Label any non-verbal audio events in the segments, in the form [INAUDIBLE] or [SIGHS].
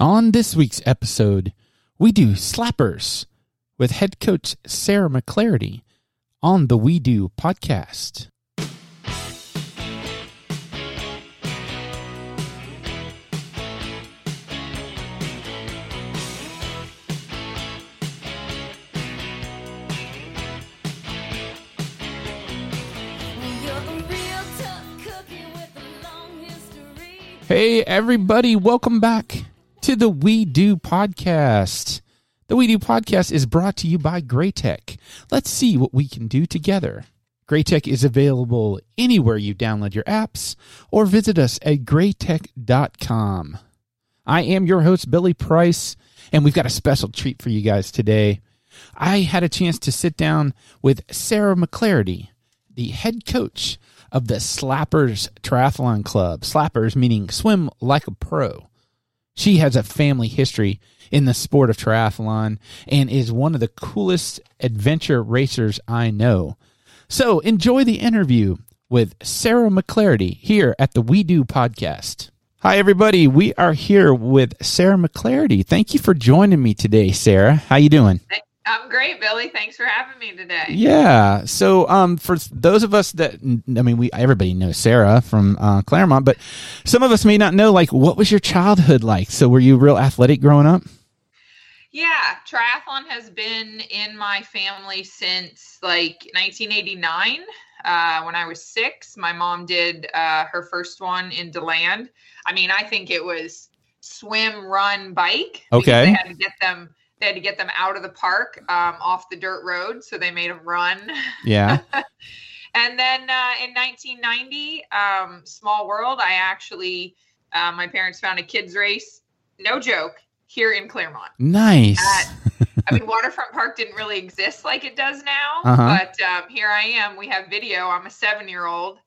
On this week's episode, we do slappers with head coach Sara McLarty on the We Do podcast. Hey, everybody, welcome back to the We Do podcast. The We Do podcast is brought to you by Graytech. Let's see what we can do together. Graytech is available anywhere you download your apps or visit us at graytech.com. I am your host, Billy Price, and we've got a special treat for you guys today. I had a chance to sit down with Sara McLarty, the head coach of the Slappers Triathlon Club. Slappers meaning swim like a pro. She has a family history in the sport of triathlon and is one of the coolest adventure racers I know. So enjoy the interview with Sara McLarty here at the We Do podcast. Hi, everybody. We are here with Sara McLarty. Thank you for joining me today, Sara. How you doing? I'm great, Billy. Thanks for having me today. Yeah. So, um, for those of us that, I mean, we everybody knows Sara from uh, Clermont, but some of us may not know. Like, what was your childhood like? So, were you real athletic growing up? Yeah, triathlon has been in my family since like 1989. Uh, when I was six, my mom did uh, her first one in Deland. I mean, I think it was swim, run, bike. Okay. They had to get them they had to get them out of the park um, off the dirt road so they made them run yeah [LAUGHS] and then uh, in 1990 um, small world i actually uh, my parents found a kids race no joke here in clermont nice At, [LAUGHS] i mean waterfront park didn't really exist like it does now Uh-huh. but um, here i am we have video i'm a seven year old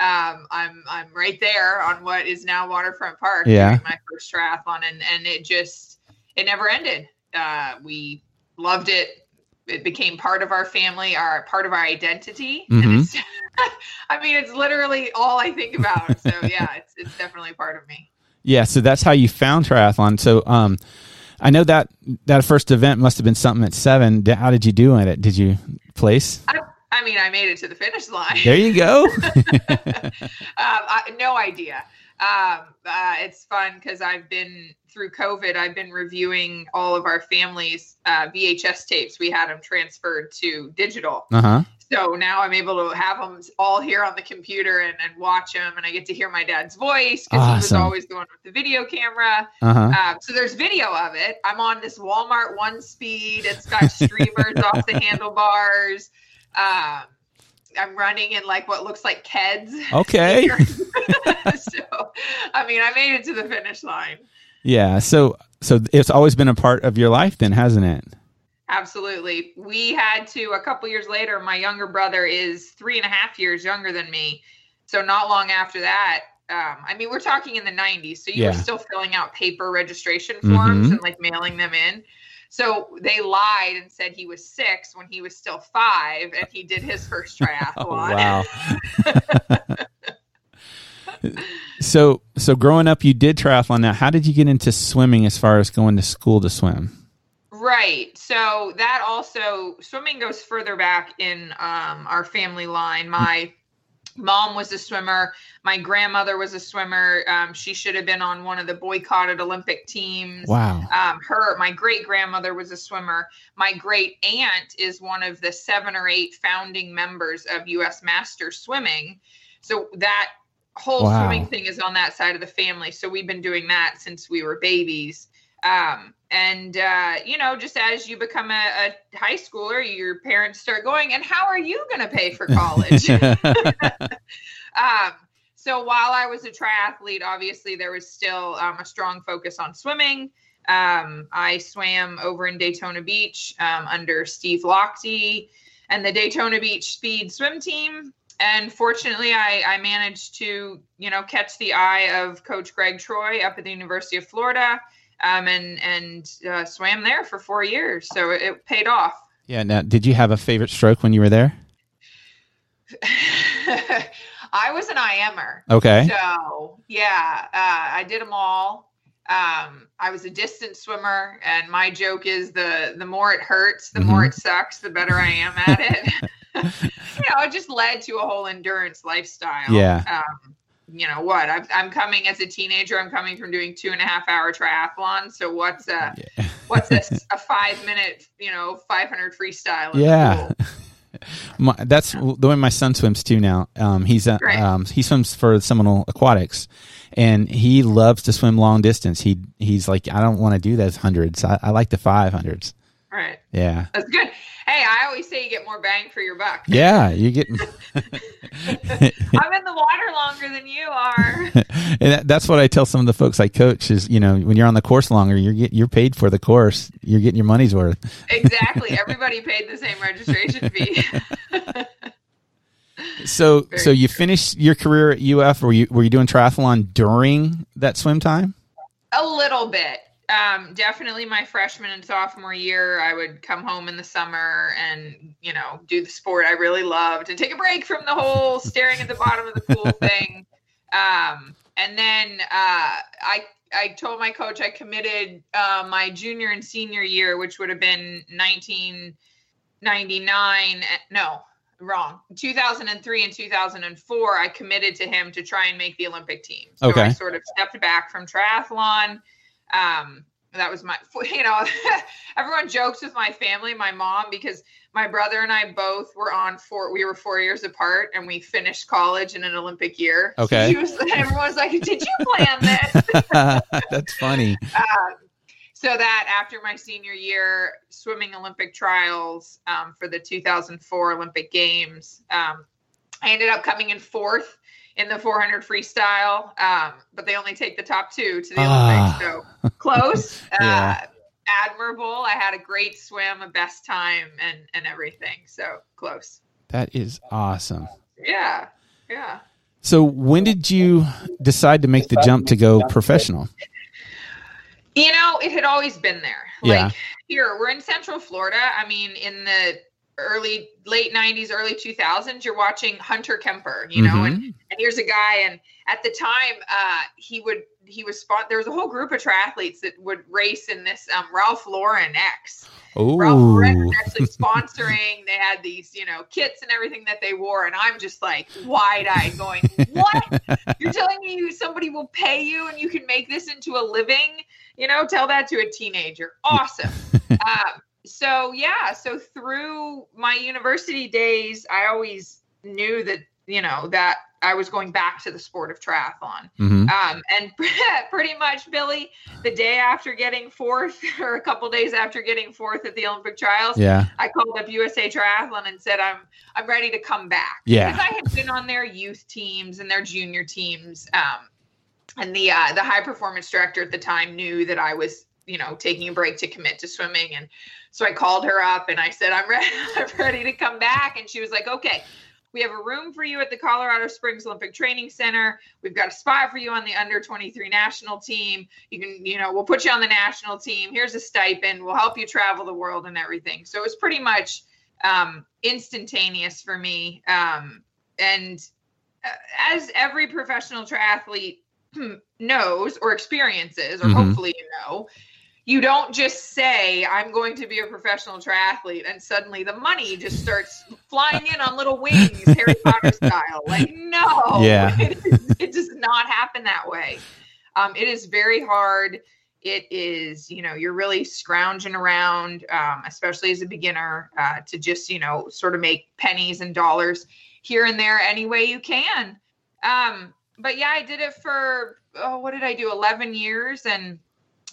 um, I'm I'm right there on what is now Waterfront Park. Yeah. my first triathlon, and and it just it never ended uh, we loved it. It became part of our family, our part of our identity. Mhm. And [LAUGHS] I mean, it's literally all I think about. So yeah, it's it's definitely part of me. yeah so that's how you found triathlon so um i know that that first event must have been something at seven how did you do at it did you place I, I mean, I made it to the finish line. there you go [LAUGHS] um, I, no idea. Um, uh, it's fun because I've been through COVID. I've been reviewing all of our family's uh, VHS tapes. We had them transferred to digital. uh-huh So now I'm able to have them all here on the computer and, and watch them, and I get to hear my dad's voice because he was always the one with the video camera. uh-huh Um, so there's video of it. I'm on this Walmart one speed. It's got streamers [LAUGHS] off the handlebars. Um, I'm running in like what looks like Keds. [LAUGHS] okay [LAUGHS] so, I mean, I made it to the finish line. Yeah so so it's always been a part of your life then hasn't it Absolutely. We had to, a couple years later, my younger brother is three and a half years younger than me. So, not long after that, um, I mean, we're talking in the 90s. So, you were still filling out paper registration forms Mhm. and like mailing them in. So, they lied and said he was six when he was still five and he did his first [LAUGHS] triathlon. wow [LAUGHS] [LAUGHS] so so growing up you did triathlon now how did you get into swimming as far as going to school to swim Right. So that also swimming goes further back in um, our family line. My mom was a swimmer. My grandmother was a swimmer. Um, she should have been on one of the boycotted Olympic teams. wow Um, her, my great grandmother was a swimmer. My great aunt is one of the seven or eight founding members of U.S. master Swimming. So that whole Wow. swimming thing is on that side of the family. So we've been doing that since we were babies. Um, and uh, you know, just as you become a, a high schooler, your parents start going, and how are you going to pay for college? [LAUGHS] um, so while I was a triathlete, obviously there was still um, a strong focus on swimming. Um, I swam over in Daytona Beach um, under Steve Lochte and the Daytona Beach Speed Swim Team. And fortunately, I, I managed to, you know, catch the eye of Coach Gregg Troy up at the University of Florida, um, and and uh, swam there for four years. So it, it paid off. yeah now did you have a favorite stroke when you were there [LAUGHS] I was an IMer. okay So yeah, uh, I did them all. Um, I was a distance swimmer, and my joke is the the more it hurts, the more Mhm. it sucks, the better I am at it. [LAUGHS] you know, it just led to a whole endurance lifestyle. Yeah. Um, you know what? I'm, I'm coming as a teenager. I'm coming from doing two and a half hour triathlon. So what's a [LAUGHS] Yeah. what's a, a five minute, you know, 500 freestyle? Yeah. [LAUGHS] My, that's the way my son swims too now. Um, he's Great. um, he swims for Seminole Aquatics, and he loves to swim long distance. He he's like, I don't want to do those hundreds. I, I like the five hundreds. Right. Yeah, That's good. Hey, I always say you get more bang for your buck. yeah. You get, [LAUGHS] I'm in the water longer than you are. [LAUGHS] and that's what I tell some of the folks I coach is, you know, when you're on the course longer, you're get, you're paid for the course. You're getting your money's worth. exactly. [LAUGHS] Everybody paid the same registration fee. So Very so you finished your career at UF. Were you were you doing triathlon during that swim time? A little bit. Um, definitely my freshman and sophomore year, I would come home in the summer and, you know, do the sport I really loved and take a break from the whole staring at the bottom of the pool [LAUGHS] thing. Um, and then uh, I I told my coach I committed uh, my junior and senior year, which would have been 1999. No, wrong. 2003 and 2004, I committed to him to try and make the Olympic team. So Okay. I sort of stepped back from triathlon. Um, that was my, [LAUGHS] you know, [LAUGHS] everyone jokes with my family, my mom, because my brother and I both were on four, we were four years apart and we finished college in an Olympic year. Okay. He was, [LAUGHS] everyone's like, did you plan this? That's funny. um, so that after my senior year, swimming Olympic trials um, for the 2004 Olympic Games, um, I ended up coming in fourth in the 400 freestyle, um, but they only take the top two to the Ah. Olympics. So close, [LAUGHS] Yeah. uh, admirable. I had a great swim, a best time, and and everything. So close. That is awesome. Yeah, yeah. So when did you decide to make the jump to go professional? You know, it had always been there. Yeah. Like here, we're in Central Florida. I mean, in the early late 90s, early 2000s, you're watching Hunter Kemper, you know, and, Mhm. and here's a guy and at the time uh he would he was spot there was a whole group of triathletes that would race in this um Ralph Lauren X. Ralph Lauren was actually [LAUGHS] sponsoring. They had these, you know, kits and everything that they wore, and I'm just like wide-eyed, going, "What? You're telling me you somebody will pay you and you can make this into a living? You know, tell that to a teenager. Awesome." [LAUGHS] um, so yeah, so through my university days, I always knew that you know that I was going back to the sport of triathlon. Mhm. Um, and [LAUGHS] pretty much, Billy, the day after getting fourth, [LAUGHS] or a couple days after getting fourth at the Olympic trials, Yeah. I called up USA Triathlon and said I'm I'm ready to come back. Yeah. because I had been on their youth teams and their junior teams, um, and the uh, the high performance director at the time knew that I was you know taking a break to commit to swimming, and so I called her up and I said I'm ready [LAUGHS] I'm ready to come back, and she was like, okay. We have a room for you at the Colorado Springs Olympic Training Center. We've got a spot for you on the under 23 national team. You can, you know, we'll put you on the national team. Here's a stipend. We'll help you travel the world and everything. So it was pretty much um, instantaneous for me. Um, and uh, as every professional triathlete [CLEARS THROAT] knows or experiences, or Mhm. hopefully you know, you don't just say, I'm going to be a professional triathlete, and suddenly the money just starts flying in on little wings, [LAUGHS] Harry Potter style. Like, no, Yeah. [LAUGHS] it, is- it does not happen that way. Um, it is very hard. It is, you know, you're really scrounging around, um, especially as a beginner, uh, to just, you know, sort of make pennies and dollars here and there any way you can. Um, but yeah, I did it for, oh, what did I do? 11 years and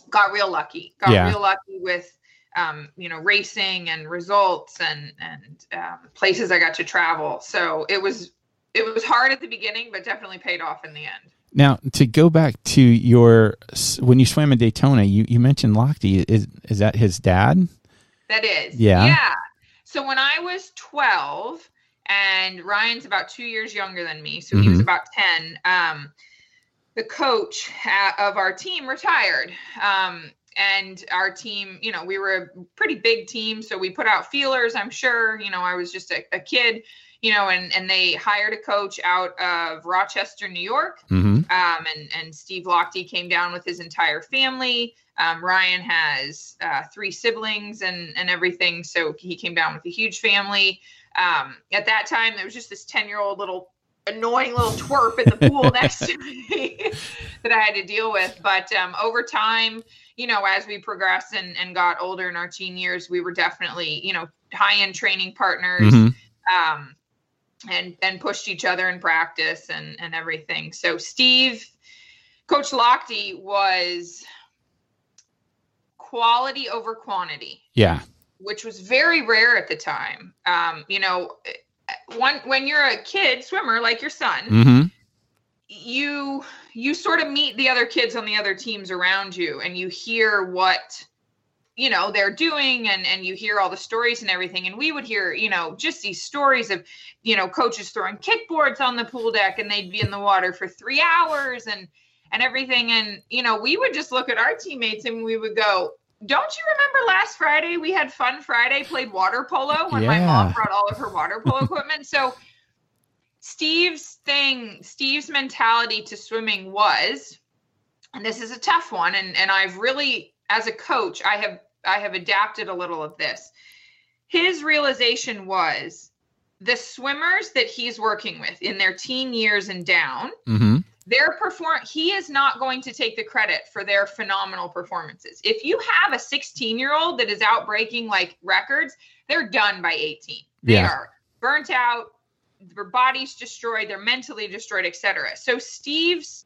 got real lucky. Got Yeah. real lucky with, um, you know, racing and results and, and um, places I got to travel. So it was, it was hard at the beginning, but definitely paid off in the end. Now to go back to your when you swam in Daytona, you, you mentioned Lochte. Is is that his dad? That is. Yeah. Yeah. So when I was 12 and Ryan's about two years younger than me, so he was Mhm. about 10, um, the coach of our team retired. Um, and our team, you know, we were a pretty big team. So we put out feelers, I'm sure. You know, I was just a, a kid you know, and and they hired a coach out of Rochester, New York. hmm Um, and and Steve Lochte came down with his entire family. Um, Ryan has uh, three siblings and and everything, so he came down with a huge family. Um, at that time, there was just this ten year old little annoying little twerp in the pool [LAUGHS] next to me [LAUGHS] that I had to deal with. But um, over time, you know, as we progressed and, and got older in our teen years, we were definitely, you know, high end training partners. hmm Um, and and pushed each other in practice and and everything. So Steve, Coach Lochte was quality over quantity, Yeah. which was very rare at the time. Um, you know, one when you're a kid swimmer like your son, hmm you you sort of meet the other kids on the other teams around you and you hear what you know they're doing and and you hear all the stories and everything. And we would hear you know just these stories of you know coaches throwing kickboards on the pool deck and they'd be in the water for 3 hours and and everything. And you know we would just look at our teammates and we would go don't you remember last Friday we had fun Friday played water polo when my mom brought all of her water polo [LAUGHS] equipment? So Steve's thing, Steve's mentality to swimming was, and this is a tough one, and and I've really, as a coach, I have I have adapted a little of this. His realization was the swimmers that he's working with in their teen years and down, hmm their perform he is not going to take the credit for their phenomenal performances. If you have a 16 year old that is out breaking like records, they're done by 18. They Yeah. are burnt out, their body's destroyed, they're mentally destroyed, etc. So Steve's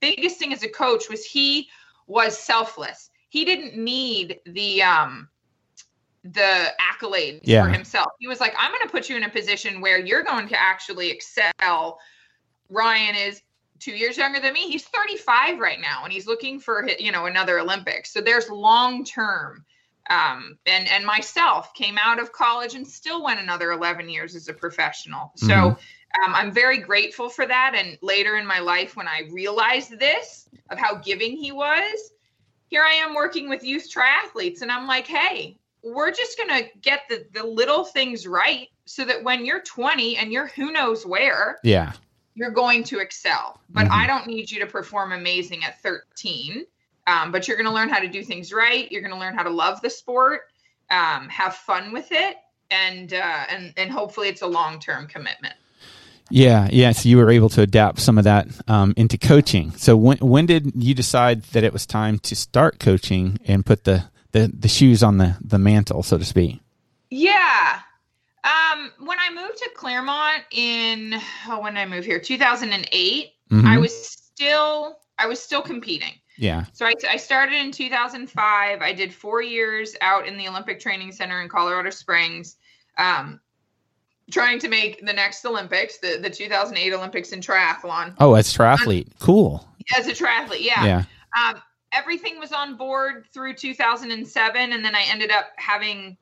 biggest thing as a coach was he was selfless. He didn't need the um the accolades Yeah. for himself. He was like, I'm going to put you in a position where you're going to actually excel. Ryan is two years younger than me. He's 35 right now, and he's looking for you know another Olympics. So there's long term. Um, and and myself came out of college and still went another 11 years as a professional. So Mhm. um, I'm very grateful for that. And later in my life, when I realized this of how giving he was, here I am working with youth triathletes, and I'm like, hey, we're just gonna get the the little things right so that when you're 20 and you're who knows where, Yeah. You're going to excel. But Mhm. I don't need you to perform amazing at 13. Um, but you're going to learn how to do things right. You're going to learn how to love the sport, um, have fun with it, and uh, and and hopefully it's a long term commitment. Yeah, yeah. So you were able to adapt some of that um, into coaching. So when when did you decide that it was time to start coaching and put the, the, the shoes on the, the mantle, so to speak? Yeah. Um, when I moved to Clermont in oh, when I moved here, 2008, Mhm. I was still I was still competing. yeah. So I, I started in 2005. I did four years out in the Olympic Training Center in Colorado Springs, um, trying to make the next Olympics, the, the 2008 Olympics in triathlon. Oh, as triathlete. Cool. As a triathlete, yeah. Yeah. Um, everything was on board through 2007, and then I ended up having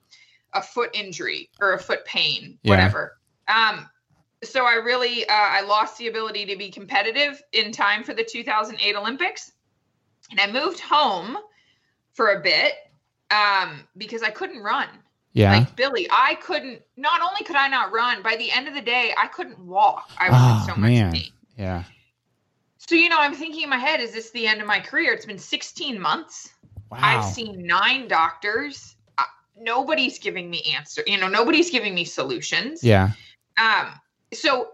a foot injury or a foot pain, Yeah. whatever. Um, so I really uh, I lost the ability to be competitive in time for the 2008 Olympics, and I moved home for a bit um, because I couldn't run. Yeah. Like Billy, I couldn't. Not only could I not run, by the end of the day, I couldn't walk. I was Oh, in so much man. pain. yeah. So you know, I'm thinking in my head, is this the end of my career? It's been 16 months. Wow. I've seen nine doctors. Nobody's giving me answer. You know, nobody's giving me solutions. yeah. Um. So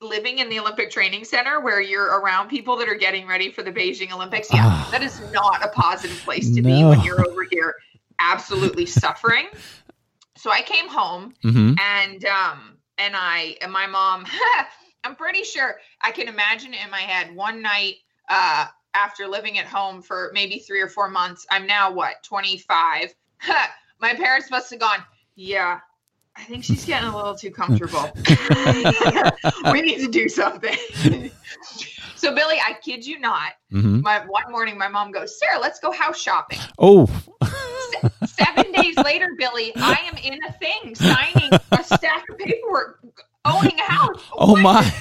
living in the Olympic Training Center where you're around people that are getting ready for the Beijing Olympics, yeah, Ah. that is not a positive place to be when you're over here absolutely [LAUGHS] suffering. So I came home hmm and um and I and my mom [LAUGHS] I'm pretty sure I can imagine in my head one night uh after living at home for maybe 3 or 4 months I'm now what 25 [LAUGHS] my parents must have gone yeah I think she's getting a little too comfortable [LAUGHS] [LAUGHS] we need to do something [LAUGHS] so Billy I kid you not hmm my one morning my mom goes Sara let's go house shopping Oh, Seven days later, Billy, I am in a thing signing a stack of paperwork, owning a house. oh What my.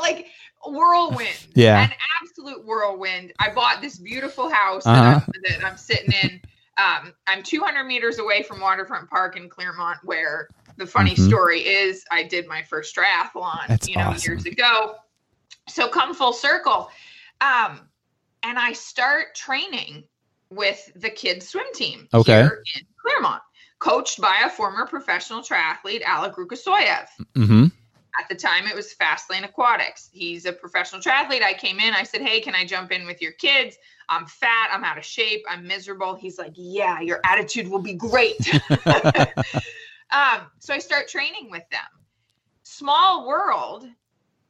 like whirlwind. Yeah. An absolute whirlwind. I bought this beautiful house Uh-huh. that, I'm, that I'm sitting in. Um, I'm 200 meters away from Waterfront Park in Clermont, where the funny Mhm. story is I did my first triathlon, That's you know, awesome. years ago. So come full circle. Um, and I start training with the kids swim team Okay. here in Clermont, coached by a former professional triathlete, Alec Rukasoyev. Mm-hmm. At the time, it was Fastlane Aquatics. He's a professional triathlete. I came in, I said, Hey, can I jump in with your kids? I'm fat, I'm out of shape, I'm miserable. He's like, Yeah, your attitude will be great. [LAUGHS] [LAUGHS] um, so I start training with them. Small world.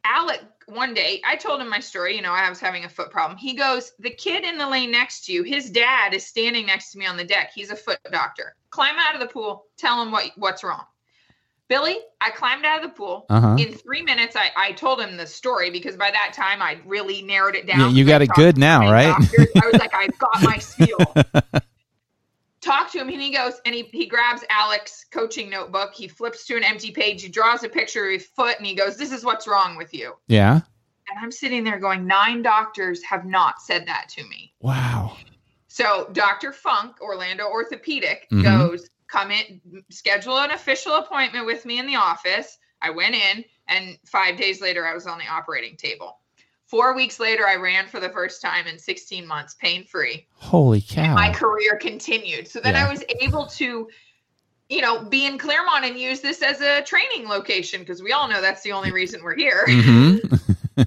Alec, one day, I told him my story. You know, I was having a foot problem. He goes, The kid in the lane next to you, his dad is standing next to me on the deck. He's a foot doctor. Climb out of the pool, tell him what, what's wrong. Billy, I climbed out of the pool. Uh-huh. In three minutes, I, I told him the story because by that time I really narrowed it down. Yeah, you because I got it good now, right? doctors. I was like, I've got my spiel. [LAUGHS] Talk to him, and he goes, and he, he grabs Alec's coaching notebook. He flips to an empty page. He draws a picture of his foot, and he goes, This is what's wrong with you. Yeah. And I'm sitting there going, Nine doctors have not said that to me. Wow. So Dr. Funk, Orlando Orthopedic, Mhm. goes, come in, schedule an official appointment with me in the office. I went in, and five days later, I was on the operating table. Four weeks later, I ran for the first time in 16 months, pain free. Holy cow. My career continued. So then Yeah. I was able to, you know, be in Clermont and use this as a training location because we all know that's the only reason we're here mm-hmm. [LAUGHS]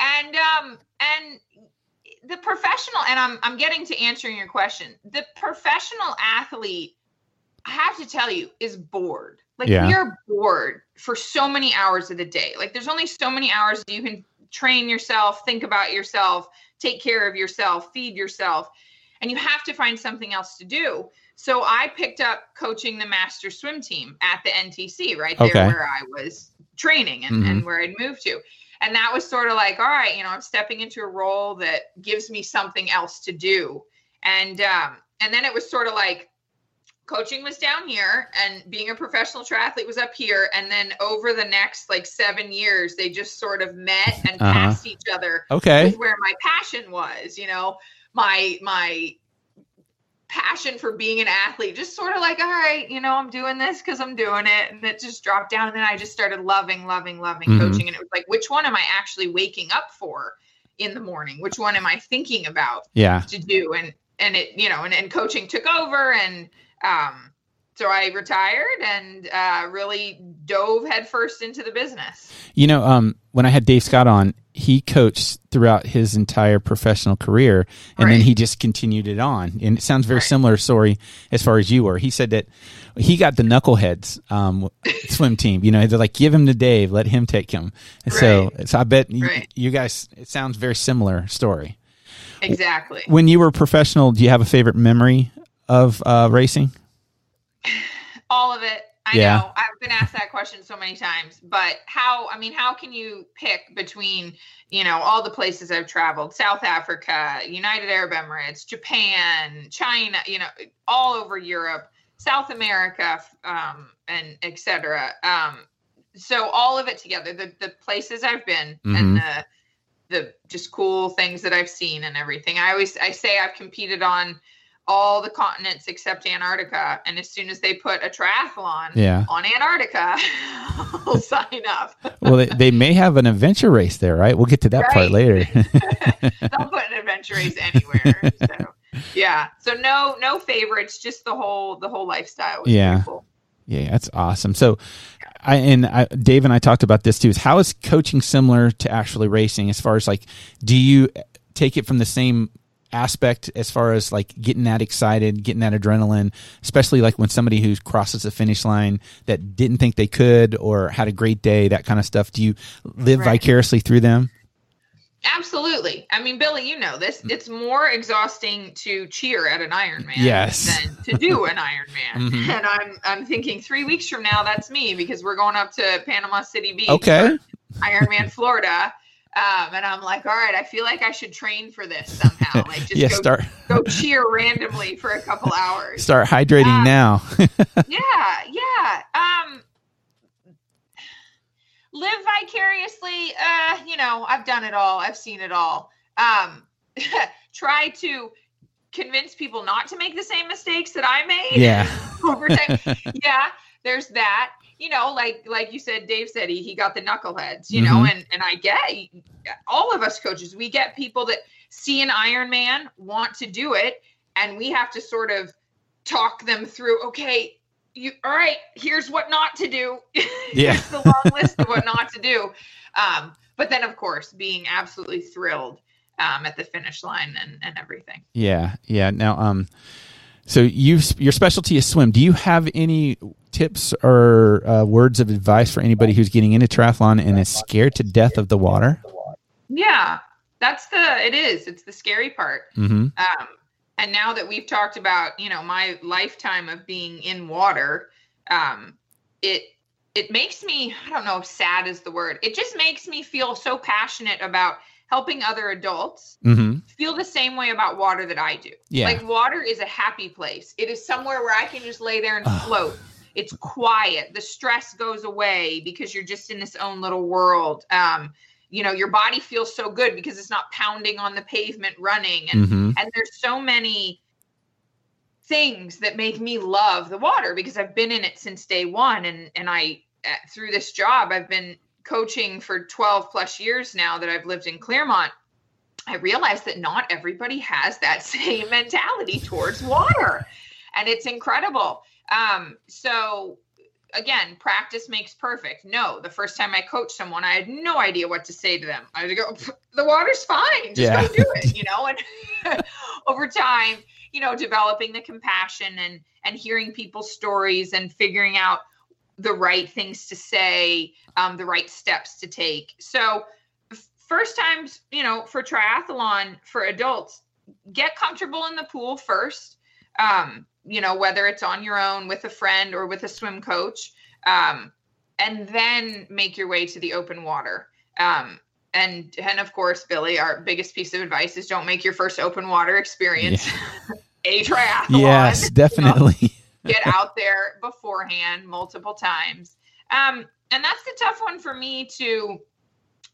and um and the professional and i'm i'm getting to answering your question the professional athlete i have to tell you is bored like Yeah. we are bored for so many hours of the day like there's only so many hours you can train yourself think about yourself take care of yourself feed yourself and you have to find something else to do so i picked up coaching the master swim team at the ntc right there Okay. where i was training and, Mhm. and where i'd moved to and that was sort of like all right you know i'm stepping into a role that gives me something else to do and um and then it was sort of like coaching was down here and being a professional triathlete was up here and then over the next like seven years they just sort of met and Uh-huh. passed each other Okay. where my passion was you know my my passion for being an athlete just sort of like all right you know i'm doing this because i'm doing it and it just dropped down and then i just started loving loving loving Mhm. coaching and it was like which one am i actually waking up for in the morning which one am i thinking about Yeah. to do and and it you know and, and coaching took over and um so i retired and uh really dove headfirst into the business You know, um, when I had Dave Scott on, he coached throughout his entire professional career, and then he just continued it on. And it sounds very Right. similar story as far as you were. He said that he got the knuckleheads um, swim team. You know, they're like, give him to Dave, let him take him. And so, so I bet you, you guys. It sounds very similar story. exactly When you were professional, do you have a favorite memory of uh, racing? All of it i Yeah. know i've been asked that question so many times but how i mean how can you pick between you know all the places i've traveled south africa united arab emirates japan china you know all over europe south america um, and etc um, so all of it together the, the places i've been Mhm. and the the just cool things that i've seen and everything i always i say i've competed on all the continents except antarctica and as soon as they put a triathlon Yeah. on antarctica [LAUGHS] i'll sign up Well, they, they may have an adventure race there, right? We'll get to that part later. [LAUGHS] [LAUGHS] they'll put an adventure race anywhere so yeah so no no favorites just the whole the whole lifestyle Yeah. cool. Yeah, that's awesome. So, I and I, Dave and I talked about this too. Is how is coaching similar to actually racing? As far as like, do you take it from the same aspect as far as like getting that excited, getting that adrenaline, especially like when somebody who crosses the finish line that didn't think they could or had a great day, that kind of stuff. Do you live Right. vicariously through them? Absolutely. I mean, Billy, you know this. It's more exhausting to cheer at an Ironman Yes. than to do [LAUGHS] an Ironman. Mhm. [LAUGHS] And I'm I'm thinking three weeks from now, that's me because we're going up to Panama City Beach, Okay. Ironman, Florida. Um, and I'm like, all right, I feel like I should train for this somehow. [LAUGHS] Like, just yeah, go, start go cheer randomly for a couple [LAUGHS] hours. start hydrating Um, now. [LAUGHS] yeah, yeah. Um, live vicariously. Uh, you know, I've done it all. I've seen it all. Um, try to convince people not to make the same mistakes that I made yeah. over time. yeah. there's that. You know, like like you said, Dave said he he got the knuckleheads. You know, Mhm. and and I get all of us coaches. We get people that see an Ironman, want to do it, and we have to sort of talk them through. Okay, you all right? Here's what not to do. [LAUGHS] Yeah. here's the long list of what not to do. Um, but then, of course, being absolutely thrilled um, at the finish line and, and everything. Yeah, yeah. Now, um, so you your specialty is swim. Do you have any tips or uh, words of advice for anybody who's getting into triathlon and is scared to death of the water? Yeah, that's the it is. It's the scary part. Mm-hmm. Um, and now that we've talked about, you know, my lifetime of being in water, um, it it makes me, I don't know if sad is the word. It just makes me feel so passionate about helping other adults Mm-hmm. feel the same way about water that I do. Yeah. Like water is a happy place. It is somewhere where I can just lay there and float. It's quiet. The stress goes away because you're just in this own little world. Um, you know, your body feels so good because it's not pounding on the pavement running and Mm-hmm. and there's so many things that make me love the water because I've been in it since day 1 and and I uh, through this job I've been coaching for 12 plus years now that I've lived in Clermont I realized that not everybody has that [LAUGHS] same mentality towards water and it's incredible um so again practice makes perfect. No the first time I coached someone I had no idea what to say to them. I would go the water's fine. Just Yeah. go do it [LAUGHS] you know and [LAUGHS] over time you know developing the compassion and and hearing people's stories and figuring out the right things to say um, the right steps to take. So first times you know for triathlon for adults get comfortable in the pool first. Um, you know whether it's on your own with a friend or with a swim coach um, and then make your way to the open water um, and and of course billy our biggest piece of advice is don't make your first open water experience [LAUGHS] a triathlon Yes, [LAUGHS] definitely. get out there beforehand multiple times. Um, and that's the tough one for me to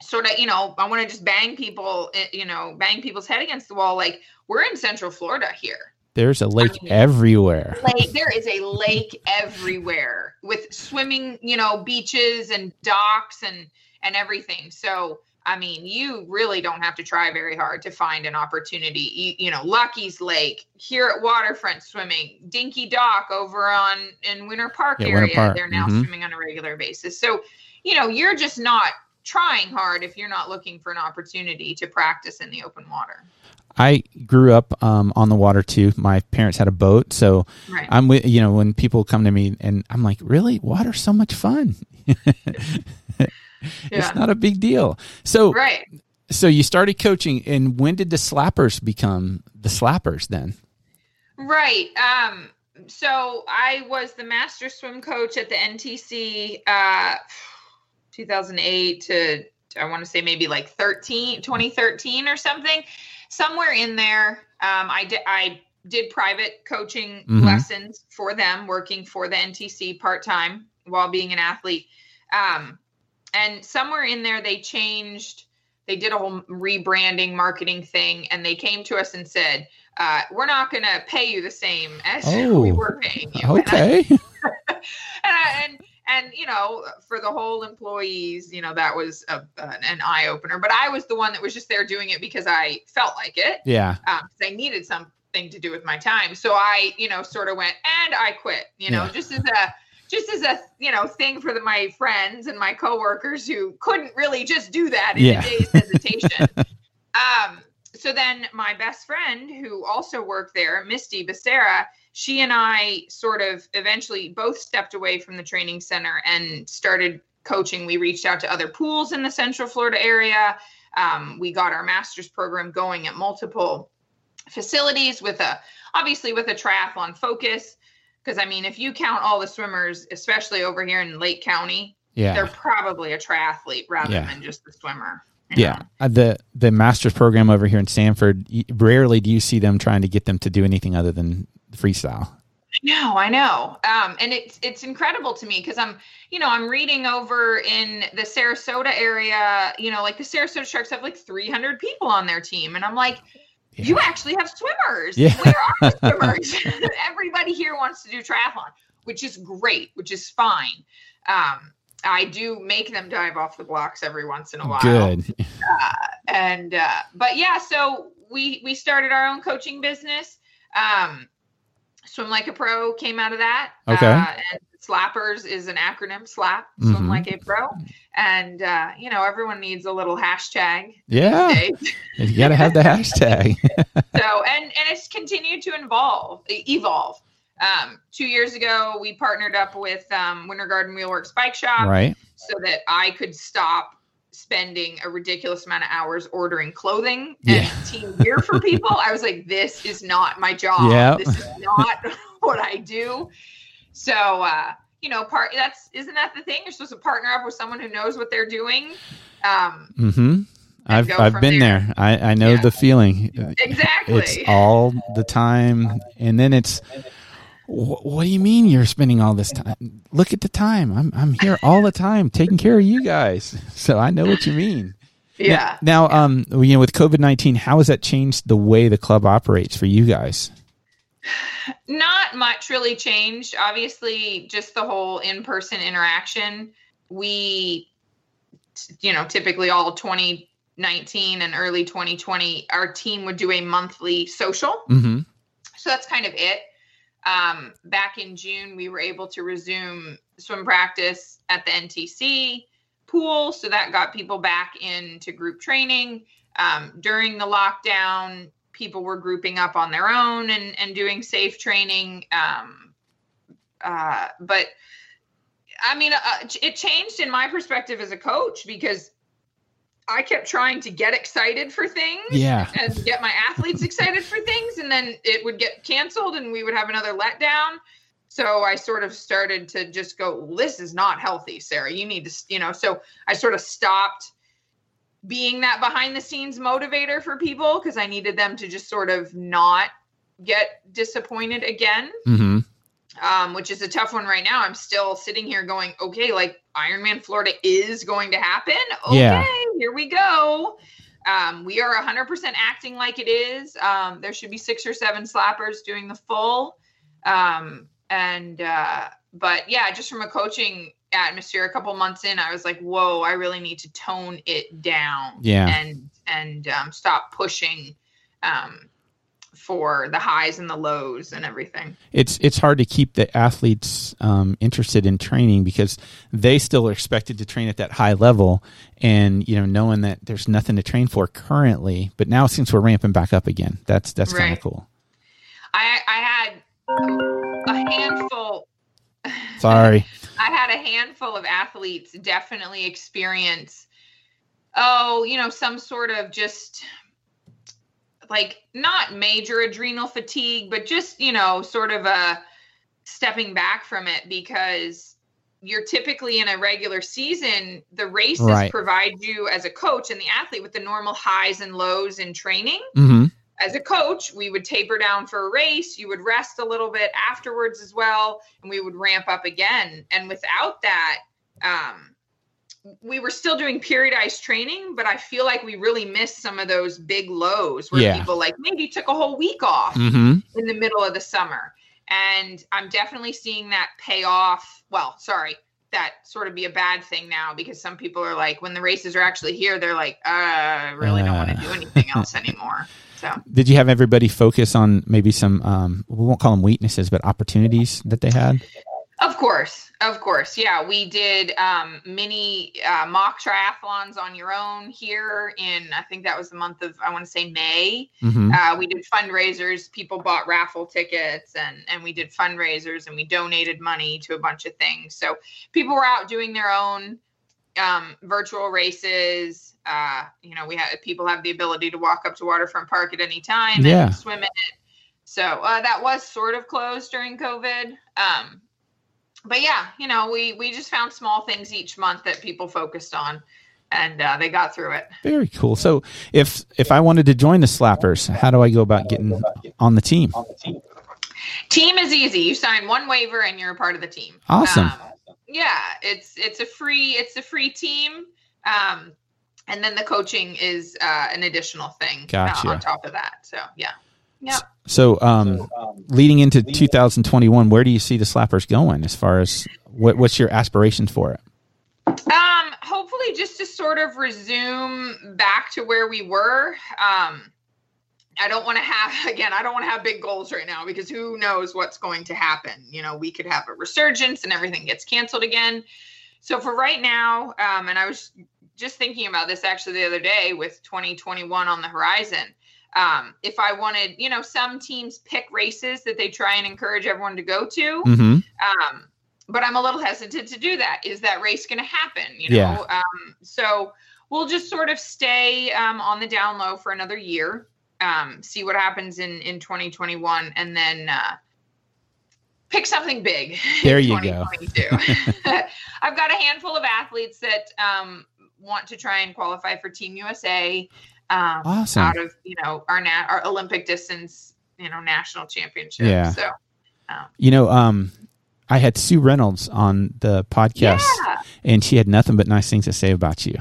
sort of, you know, I want to just bang people, eh, you know, bang people's head against the wall. Like we're in Central Florida here. There's a lake mean- everywhere. Lake, there is a lake everywhere with swimming, you know, beaches and docks and and everything. So I mean, you really don't have to try very hard to find an opportunity. You, you know, Lucky's Lake here at Waterfront Swimming, Dinky Dock over on in Winter Park Yeah, Winter area. Park, They're now mhm. swimming on a regular basis. So, you know, you're just not trying hard if you're not looking for an opportunity to practice in the open water. I grew up um, on the water too. My parents had a boat, so Right. I'm with you know when people come to me and I'm like, really, water's so much fun. [LAUGHS] It's not a big deal. So Right. so you started coaching, and when did the slappers become the slappers? Then Right. Um, so I was the master swim coach at the NTC uh 2008 to I want to say maybe like 13 2013 or something somewhere in there um I did I did private coaching Mhm. lessons for them working for the NTC part-time while being an athlete um and somewhere in there they changed they did a whole rebranding marketing thing and they came to us and said uh, we're not going to pay you the same as Oh, we were paying you. [LAUGHS] And I- okay, [LAUGHS] and, I, and and you know for the whole employees you know that was a, an eye opener but i was the one that was just there doing it because i felt like it. Yeah, um, i needed something to do with my time. So i you know sort of went and i quit you know Yeah. just as a just as a you know thing for the, my friends and my coworkers who couldn't really just do that in Yeah. a day's hesitation. [LAUGHS] Um so then my best friend who also worked there misty becerra she and i sort of eventually both stepped away from the training center and started coaching. We reached out to other pools in the central florida area. Um, we got our master's program going at multiple facilities with a obviously with a triathlon focus. Because i mean if you count all the swimmers especially over here in lake county yeah, they're probably a triathlete rather Yeah. than just a swimmer yeah. Uh, the the master's program over here in Sanford. Rarely do you see them trying to get them to do anything other than freestyle. No, I know. Um, and it's it's incredible to me because I'm, you know, I'm reading over in the Sarasota area, you know, like the Sarasota Sharks have like 300 people on their team. And I'm like, you actually have swimmers. Yeah. Where are the [LAUGHS] swimmers? [LAUGHS] Everybody here wants to do triathlon. which is great, which is fine. Um, I do make them dive off the blocks every once in a while. Good. Uh, and uh, but yeah, so we we started our own coaching business. Um, Swim like a pro came out of that. Okay. Uh, and Slappers is an acronym. Slap. Swim Mhm. like a pro. And uh, you know everyone needs a little hashtag. Yeah. You got to have the [LAUGHS] hashtag. so and and it's continued to evolve evolve um, two years ago we partnered up with um, winter garden wheelworks bike shop right. so that i could stop spending a ridiculous amount of hours ordering clothing Yeah. and team gear for people i was like this is not my job Yeah. this is not [LAUGHS] what i do so uh you know part that's isn't that the thing you're supposed to partner up with someone who knows what they're doing um Mm-hmm. I've I've been there. there. I I know Yeah. the feeling. exactly It's all the time, and then it's. "Wh- What do you mean you're spending all this time? Look at the time. I'm I'm here all the time taking care of you guys. [LAUGHS] So I know what you mean. [LAUGHS] yeah Now, um, you know, with COVID nineteen, how has that changed the way the club operates for you guys? not much really changed. Obviously, just the whole in-person interaction. We, you know, typically all 2019 and early 2020, our team would do a monthly social. Mm-hmm. So that's kind of it. Um, back in June, we were able to resume swim practice at the NTC pool. So that got people back into group training. Um, during the lockdown, people were grouping up on their own and, and doing safe training. Um, uh, but I mean, uh, it changed in my perspective as a coach because I kept trying to get excited for things Yeah. and get my athletes excited for things and then it would get canceled and we would have another letdown so i sort of started to just go well, this is not healthy sara you need to you know so i sort of stopped being that behind the scenes motivator for people because i needed them to just sort of not get disappointed again Mm-hmm. Um, which is a tough one right now. I'm still sitting here going, okay, like Ironman Florida is going to happen. Okay, Yeah. here we go. Um, we are 100% acting like it is. Um, there should be six or seven slappers doing the full. Um, and, uh, but yeah, just from a coaching atmosphere, a couple months in, I was like, whoa, I really need to tone it down Yeah. and, and, um, stop pushing, um, for the highs and the lows and everything. it's it's hard to keep the athletes um, interested in training because they still are expected to train at that high level, and you know knowing that there's nothing to train for currently. But now since we're ramping back up again, that's that's kind of cool. I I had a handful. [LAUGHS] Sorry. I had a handful of athletes definitely experience, oh, you know, some sort of just like not major adrenal fatigue, but just, you know, sort of a stepping back from it because you're typically in a regular season, the races Right. provide you as a coach and the athlete with the normal highs and lows in training hmm as a coach, we would taper down for a race. You would rest a little bit afterwards as well, and we would ramp up again. And without that, um, we were still doing periodized training, but I feel like we really missed some of those big lows where Yeah. people like maybe took a whole week off hmm in the middle of the summer. And I'm definitely seeing that pay off. Well, sorry, that sort of be a bad thing now because some people are like, when the races are actually here, they're like, uh, I really don't want Uh. to do anything else anymore. So. [LAUGHS] Did you have everybody focus on maybe some um, we won't call them weaknesses, but opportunities that they had? Of course, of course, yeah. We did um, mini uh, mock triathlons on your own here in I think that was the month of I want to say May. hmm Uh, we did fundraisers. People bought raffle tickets, and and we did fundraisers, and we donated money to a bunch of things. So people were out doing their own um, virtual races. Uh, you know, we had people have the ability to walk up to Waterfront Park at any time Yeah. and swim in it. So uh, that was sort of closed during COVID. Um, but yeah, you know, we we just found small things each month that people focused on, and uh, they got through it. Very cool. So if if I wanted to join the Slappers, how do I go about getting on the team? Team is easy. You sign one waiver and you're a part of the team. Awesome. Um, yeah, it's it's a free it's a free team. Um, and then the coaching is uh, an additional thing uh, on top of that. So yeah. Yep. So, um, leading into 2021, where do you see the Slappers going as far as what, what's your aspirations for it? Um, hopefully, just to sort of resume back to where we were. Um, I don't want to have [LAUGHS] again. I don't want to have big goals right now because who knows what's going to happen. You know, we could have a resurgence and everything gets canceled again. So for right now, um, and I was just thinking about this actually the other day with 2021 on the horizon. Um, if I wanted, you know, some teams pick races that they try and encourage everyone to go to. Mm-hmm. Um, but I'm a little hesitant to do that. Is that race going to happen? You know, Yeah. um, so we'll just sort of stay um, on the down low for another year, um, see what happens in in 2021, and then uh, pick something big. [LAUGHS] There you go. [LAUGHS] [LAUGHS] I've got a handful of athletes that um, want to try and qualify for Team USA. Um, Awesome. Out of you know our na- our Olympic distance, you know, national championship. Yeah. So You know, um, I had Sue Reynolds on the podcast, yeah. and she had nothing but nice things to say about you.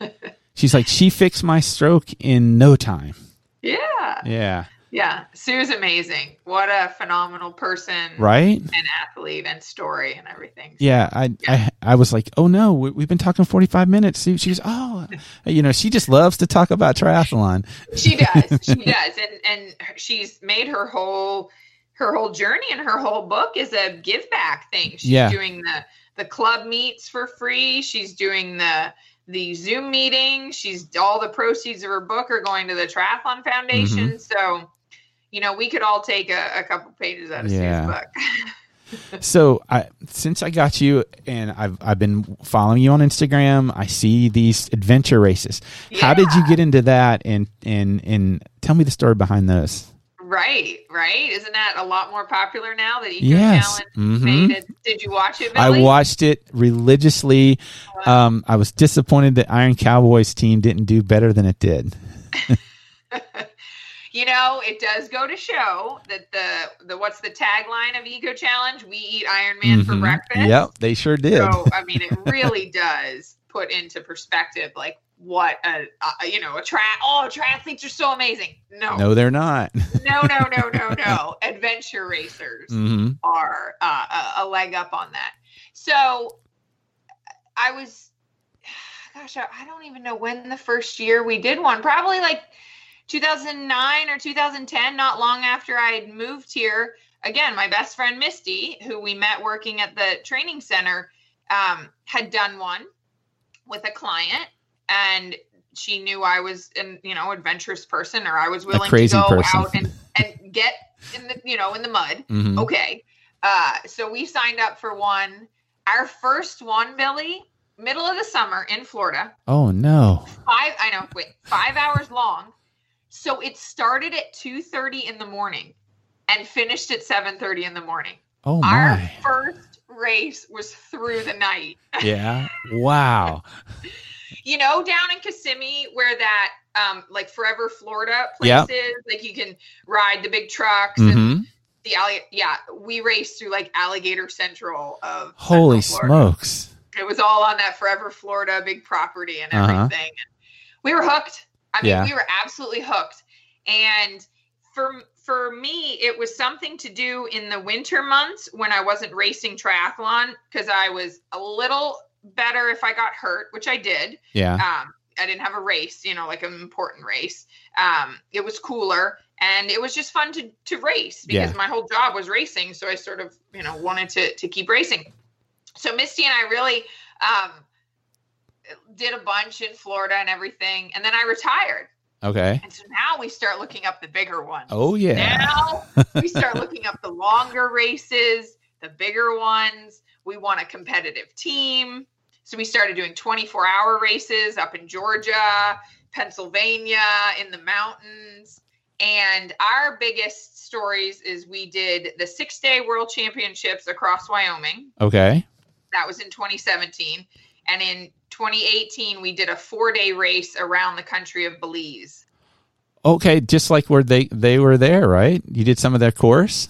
[LAUGHS] She's like, she fixed my stroke in no time. Yeah. Yeah. Yeah. Sue's amazing. What a phenomenal person Right. and athlete and story and everything. Yeah, I, I I was like, oh no, we, we've been talking forty five minutes. She, she goes, oh, you know, she just loves to talk about triathlon. She does. [LAUGHS] She does. And and she's made her whole her whole journey and her whole book is a give back thing. She's Yeah. doing the the club meets for free. She's doing the the Zoom meetings. She's all the proceeds of her book are going to the Triathlon Foundation. Mm-hmm. So, you know, we could all take a, a couple pages out of Yeah. Sue's book. [LAUGHS] So I since I got you and I've I've been following you on Instagram, I see these adventure races. How did you get into that? And and and tell me the story behind those. Right, right. Isn't that a lot more popular now that Eco Yes. Challenge Mhm. made it? Did you watch it, I watched it religiously. Wow. Um, I was disappointed that Iron Cowboys team didn't do better than it did. [LAUGHS] you know, it does go to show that the the what's the tagline of Eco Challenge? We eat Iron Man for Mhm. breakfast. Yep, they sure did. So I mean, it [LAUGHS] really does put into perspective like what a, a you know a tri oh triathletes are so amazing. No, no, they're not. no, no, no, no, [LAUGHS] no. Adventure racers. hmm are uh, a, a leg up on that. So I was, [SIGHS] gosh, I don't even know when the first year we did one. Probably like 2009 or 2010, not long after I had moved here. Again, my best friend Misty, who we met working at the training center, um, had done one with a client, and she knew I was an you know adventurous person, or I was willing to go person. out and and get in the you know in the mud. hmm Okay. Uh, so we signed up for one. Our first one, Billy, middle of the summer in Florida. Oh no. Five, I know, wait, five hours long. So it started at two thirty in the morning, and finished at seven thirty in the morning. Oh Our first race was through the night. [LAUGHS] Yeah. Wow. You know, down in Kissimmee, where that um, like Forever Florida place Yep. is, like you can ride the big trucks and hmm the alli- yeah, we raced through like Alligator Central of Holy Central smokes. It was all on that Forever Florida big property and Uh-huh. everything. We were hooked. I mean, Yeah. we were absolutely hooked. And for for me, it was something to do in the winter months when I wasn't racing triathlon because I was a little better if I got hurt, which I did. Yeah. Um, I didn't have a race, you know, like an important race. Um, it was cooler and it was just fun to to race because Yeah. my whole job was racing. So I sort of, you know, wanted to to keep racing. So Misty and I really um, did a bunch in Florida and everything, and then I retired. Okay. And so now we start looking up the bigger ones. Oh yeah. Now [LAUGHS] we start looking up the longer races, the bigger ones. We want a competitive team. So we started doing 24 hour races up in Georgia, Pennsylvania, in the mountains. And our biggest stories is we did the six day world championships across Wyoming. Okay. That was in 2017. And in 2018, we did a four day race around the country of Belize. Okay. Just like where they they were there, right? You did some of their course.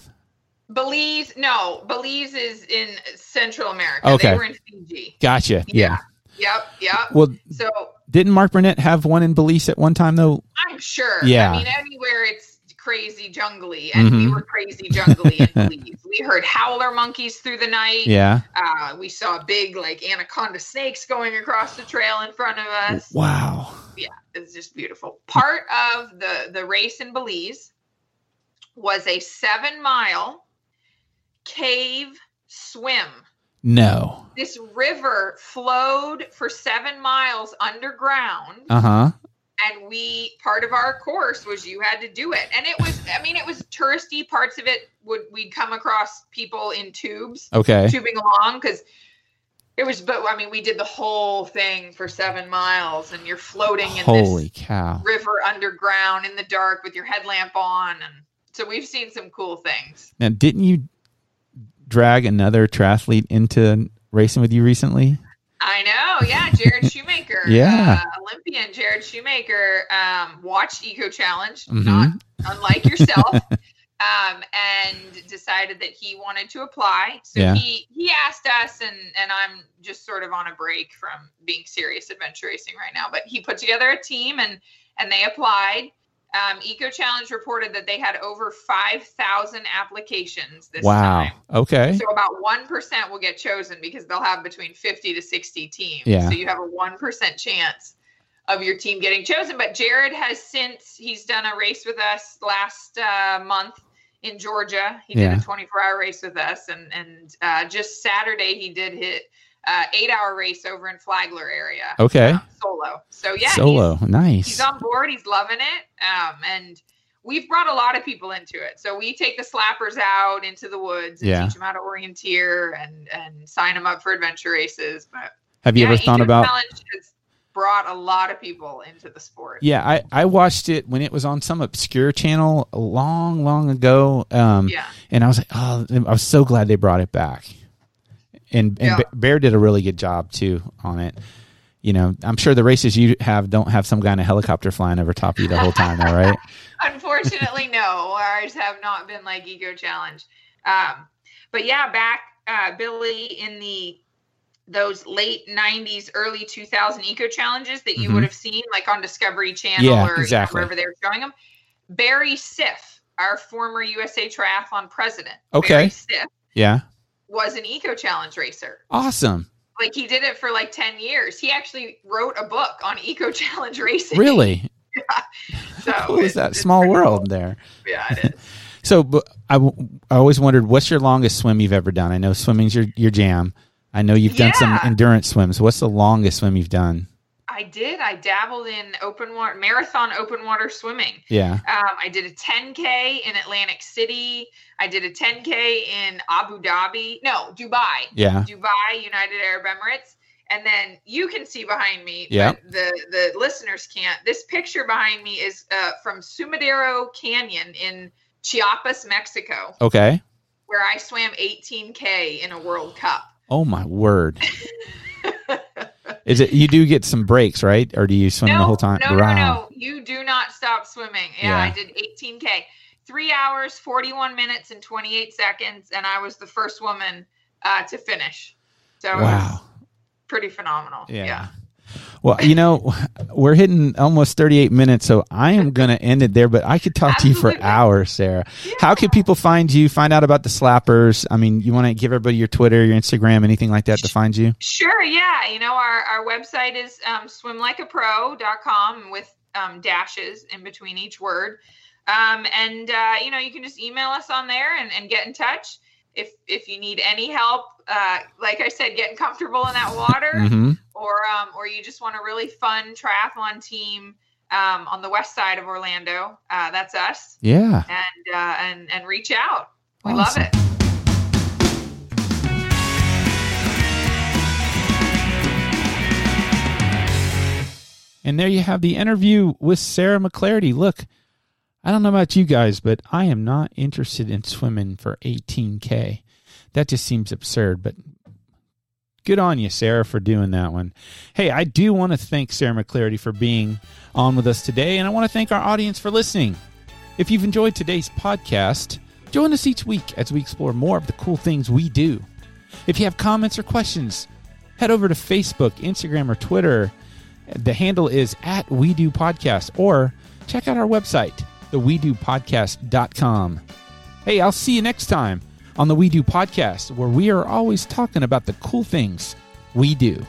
Belize, no, Belize is in Central America. Okay. They were in Fiji. Gotcha. Yeah. Yep, yep. Well, So didn't Mark Burnett have one in Belize at one time though? I'm sure. Yeah. I mean, anywhere it's crazy jungly, and we Mhm. were crazy jungly in Belize. [LAUGHS] We heard howler monkeys through the night. Yeah. Uh, we saw big like anaconda snakes going across the trail in front of us. Wow. Yeah, it's just beautiful. Part of the the race in Belize was a seven mile cave swim. No. This river flowed for seven miles underground, Uh huh. And we part of our course was you had to do it. And it was, I mean, it was touristy. Parts of it would we'd come across people in tubes Okay. tubing along because it was. But I mean, we did the whole thing for seven miles, and you're floating in Holy this cow. river underground in the dark with your headlamp on, and so we've seen some cool things. Now, didn't you drag another triathlete into racing with you recently? I know, yeah, Jared [LAUGHS] Shoemaker, Yeah. uh, Olympian Jarrod Shoemaker, um, watched Eco Challenge, Mhm. not unlike yourself, [LAUGHS] um, and decided that he wanted to apply. So Yeah. he he asked us, and and I'm just sort of on a break from being serious adventure racing right now. But he put together a team, and and they applied. Um, Eco Challenge reported that they had over 5,000 applications this Wow. time. Okay. So about 1% will get chosen because they'll have between 50 to 60 teams. Yeah. So you have a 1% chance of your team getting chosen. But Jarrod has since, he's done a race with us last uh, month in Georgia. He did Yeah. a 24 hour race with us. And, and uh, just Saturday, he did hit uh, eight hour race over in Flagler area. Okay. um, solo. So yeah. Solo. Nice. he's on board he's loving it um, and we've brought a lot of people into it so we take the slappers out into the woods and Yeah. teach them how to orienteer and and sign them up for adventure races but Have you yeah, ever thought about? Brought a lot of people into the sport Yeah, I, I watched it when it was on some obscure channel a long, long ago. Um, yeah and I was like, oh, I was so glad they brought it back. And, and Yeah. Bear did a really good job too on it. You know, I'm sure the races you have don't have some guy in a helicopter flying over top of you the whole time, though, right? [LAUGHS] unfortunately no ours have not been like eco challenge um, but yeah back uh, billy in the those late 90s early 2000 eco challenges that you Mhm. would have seen like on discovery channel Yeah, or you know, exactly. wherever they were showing them barry siff our former usa triathlon president Okay. barry siff Yeah. Was an eco challenge racer Awesome. like he did it for like 10 years he actually wrote a book on eco challenge [LAUGHS] racing Really? [LAUGHS] so [LAUGHS] How cool is it- that small world cool. there? yeah it is So, but I, I always wondered, what's your longest swim you've ever done? I know swimming's your, your jam. I know you've done some endurance swims. What's the longest swim you've done? I did. I dabbled in open water, marathon open water swimming. Yeah. Um, I did a 10K in Atlantic City. I did a 10K in Abu Dhabi. No, Dubai. Yeah. Dubai, United Arab Emirates. And then you can see behind me, yeah. the, the listeners can't. This picture behind me is uh, from Sumidero Canyon in Chiapas, Mexico, Okay. where I swam 18K in a World Cup. Oh my word. [LAUGHS] Is it you do get some breaks, right? Or do you swim no, the whole time? No, Wow. no, no. You do not stop swimming. Yeah, Yeah. I did 18K. Three hours, 41 minutes, and 28 seconds. And I was the first woman uh, to finish. So it was Wow. pretty phenomenal. Yeah. Yeah. Well, you know, we're hitting almost 38 minutes, so I am going to end it there, but I could talk to you for hours, Sara. How can people find you, find out about the slappers? I mean, you want to give everybody your Twitter, your Instagram, anything like that to find you? Sure. Yeah. You know, our, our website is um, swimlikeapro.com with um, dashes in between each word. Um, and, uh, you know, you can just email us on there and, and get in touch. If, if you need any help, uh, like I said, getting comfortable in that water, hmm or um, or you just want a really fun triathlon team um, on the west side of Orlando, uh, that's us. Yeah. And uh, and and reach out. We Awesome. love it. And there you have the interview with Sara McLarty. Look, I don't know about you guys, but I am not interested in swimming for 18K. That just seems absurd, but good on you, Sara, for doing that one. Hey, I do want to thank Sara McLarty for being on with us today, and I want to thank our audience for listening. If you've enjoyed today's podcast, join us each week as we explore more of the cool things we do. If you have comments or questions, head over to Facebook, Instagram, or Twitter. The handle is at We Do Podcast, or check out our website, the we do podcast.com. Hey, I'll see you next time on the We Do podcast, where we are always talking about the cool things we do.